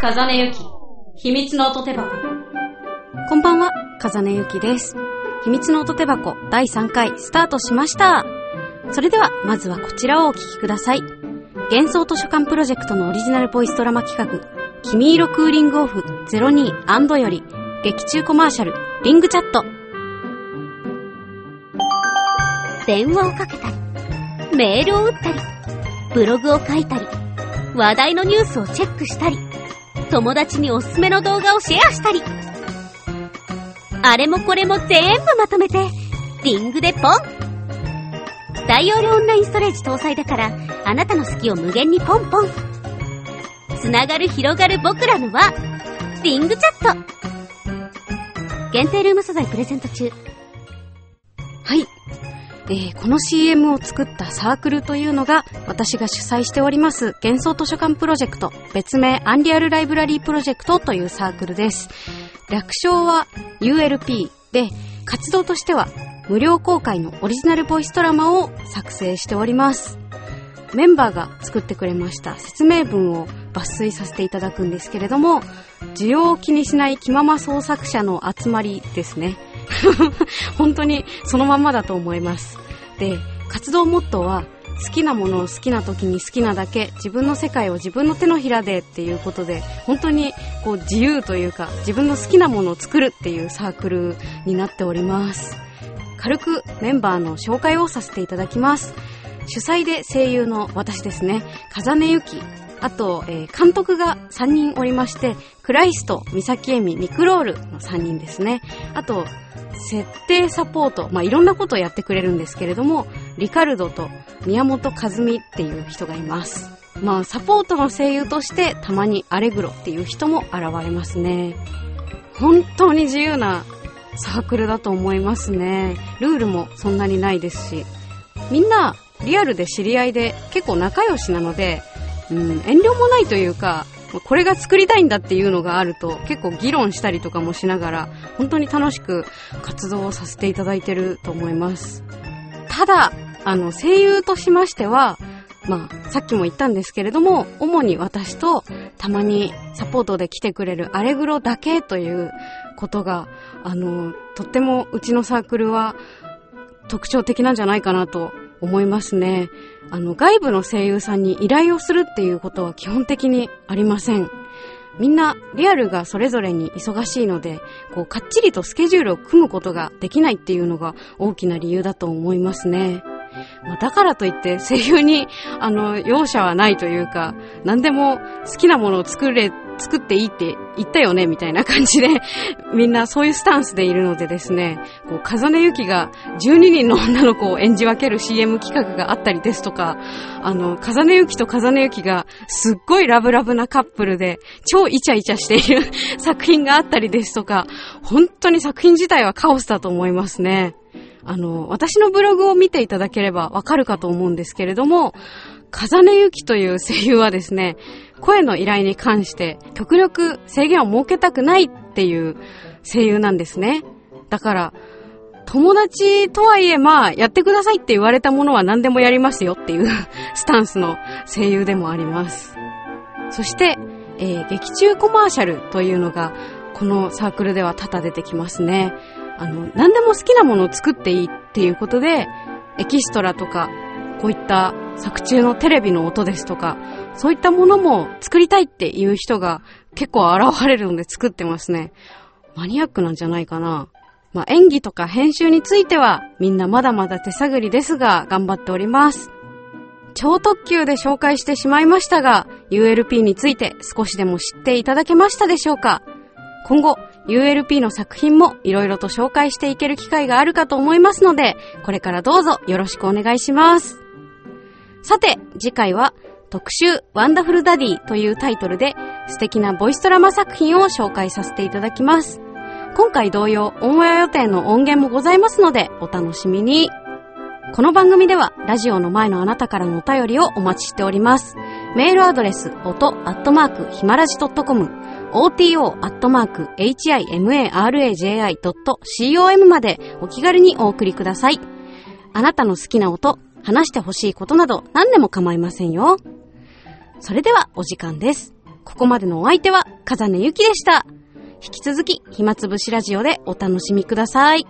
風根ゆき、秘密の音手箱。こんばんは、風根ゆきです。秘密の音手箱第3回スタートしました。それでは、まずはこちらをお聞きください。幻想図書館プロジェクトのオリジナルボイスドラマ企画、君色クーリングオフ02より、劇中コマーシャル、リングチャット。電話をかけたり、メールを打ったり、ブログを書いたり、話題のニュースをチェックしたり、友達におすすめの動画をシェアしたり。あれもこれも全部まとめて、リングでポン大容量オンラインストレージ搭載だから、あなたの好きを無限にポンポン。つながる広がる僕らの輪、リングチャット。限定ルーム素材プレゼント中。はい。えーこの CM を作ったサークルというのが私が主催しております幻想図書館プロジェクト別名アンリアルライブラリープロジェクトというサークルです。略称は ULP で活動としては無料公開のオリジナルボイスドラマを作成しております。メンバーが作ってくれました説明文を抜粋させていただくんですけれども需要を気にしない気まま創作者の集まりですね。本当にそのままだと思います。で、活動モットーは、好きなものを好きな時に好きなだけ、自分の世界を自分の手のひらでっていうことで、本当にこう自由というか、自分の好きなものを作るっていうサークルになっております。軽くメンバーの紹介をさせていただきます。主催で声優の私ですね、風音ゆき。あと、えー監督が3人おりまして、クライスト、ミサキエミ、ミクロールの3人ですね。あと、設定サポート、まあ、いろんなことをやってくれるんですけれども、リカルドと宮本和美っていう人がいます。まあ、サポートの声優として、たまにアレグロっていう人も現れますね。本当に自由なサークルだと思いますね。ルールもそんなにないですし。みんな、リアルで知り合いで結構仲良しなので、うん、遠慮もないというか、これが作りたいんだっていうのがあると結構議論したりとかもしながら本当に楽しく活動をさせていただいてると思います。ただ、あの、声優としましては、まあ、さっきも言ったんですけれども、主に私とたまにサポートで来てくれるアレグロだけということが、あの、とってもうちのサークルは特徴的なんじゃないかなと思いますね。あの、外部の声優さんに依頼をするっていうことは基本的にありません。みんなリアルがそれぞれに忙しいので、こう、かっちりとスケジュールを組むことができないっていうのが大きな理由だと思いますね。まあ、だからといって声優に、あの、容赦はないというか、何でも好きなものを作れ、作っていいって言ったよね、みたいな感じで、みんなそういうスタンスでいるのでですね、こう、風根ゆきが12人の女の子を演じ分ける CM 企画があったりですとか、あの、風根ゆきと風根ゆきがすっごいラブラブなカップルで、超イチャイチャしている 作品があったりですとか、本当に作品自体はカオスだと思いますね。あの、私のブログを見ていただければわかるかと思うんですけれども、風根ゆきという声優はですね、声の依頼に関して極力制限を設けたくないっていう声優なんですね。だから、友達とはいえまあ、やってくださいって言われたものは何でもやりますよっていうスタンスの声優でもあります。そして、えー劇中コマーシャルというのが、このサークルでは多々出てきますね。あの、何でも好きなものを作っていいっていうことで、エキストラとか、こういった作中のテレビの音ですとか、そういったものも作りたいっていう人が結構現れるので作ってますね。マニアックなんじゃないかな。まあ、演技とか編集についてはみんなまだまだ手探りですが頑張っております。超特急で紹介してしまいましたが、ULP について少しでも知っていただけましたでしょうか今後、ULP の作品もいろいろと紹介していける機会があるかと思いますので、これからどうぞよろしくお願いします。さて、次回は特集ワンダフルダディというタイトルで素敵なボイスドラマ作品を紹介させていただきます。今回同様、オンエア予定の音源もございますので、お楽しみに。この番組では、ラジオの前のあなたからのお便りをお待ちしております。メールアドレス、音アットマーク、ひまらじ .com、oto アットマーク、himaraji.com までお気軽にお送りください。あなたの好きな音、話してほしいことなど何でも構いませんよ。それではお時間です。ここまでのお相手は、風根ゆきでした。引き続き、暇つぶしラジオでお楽しみください。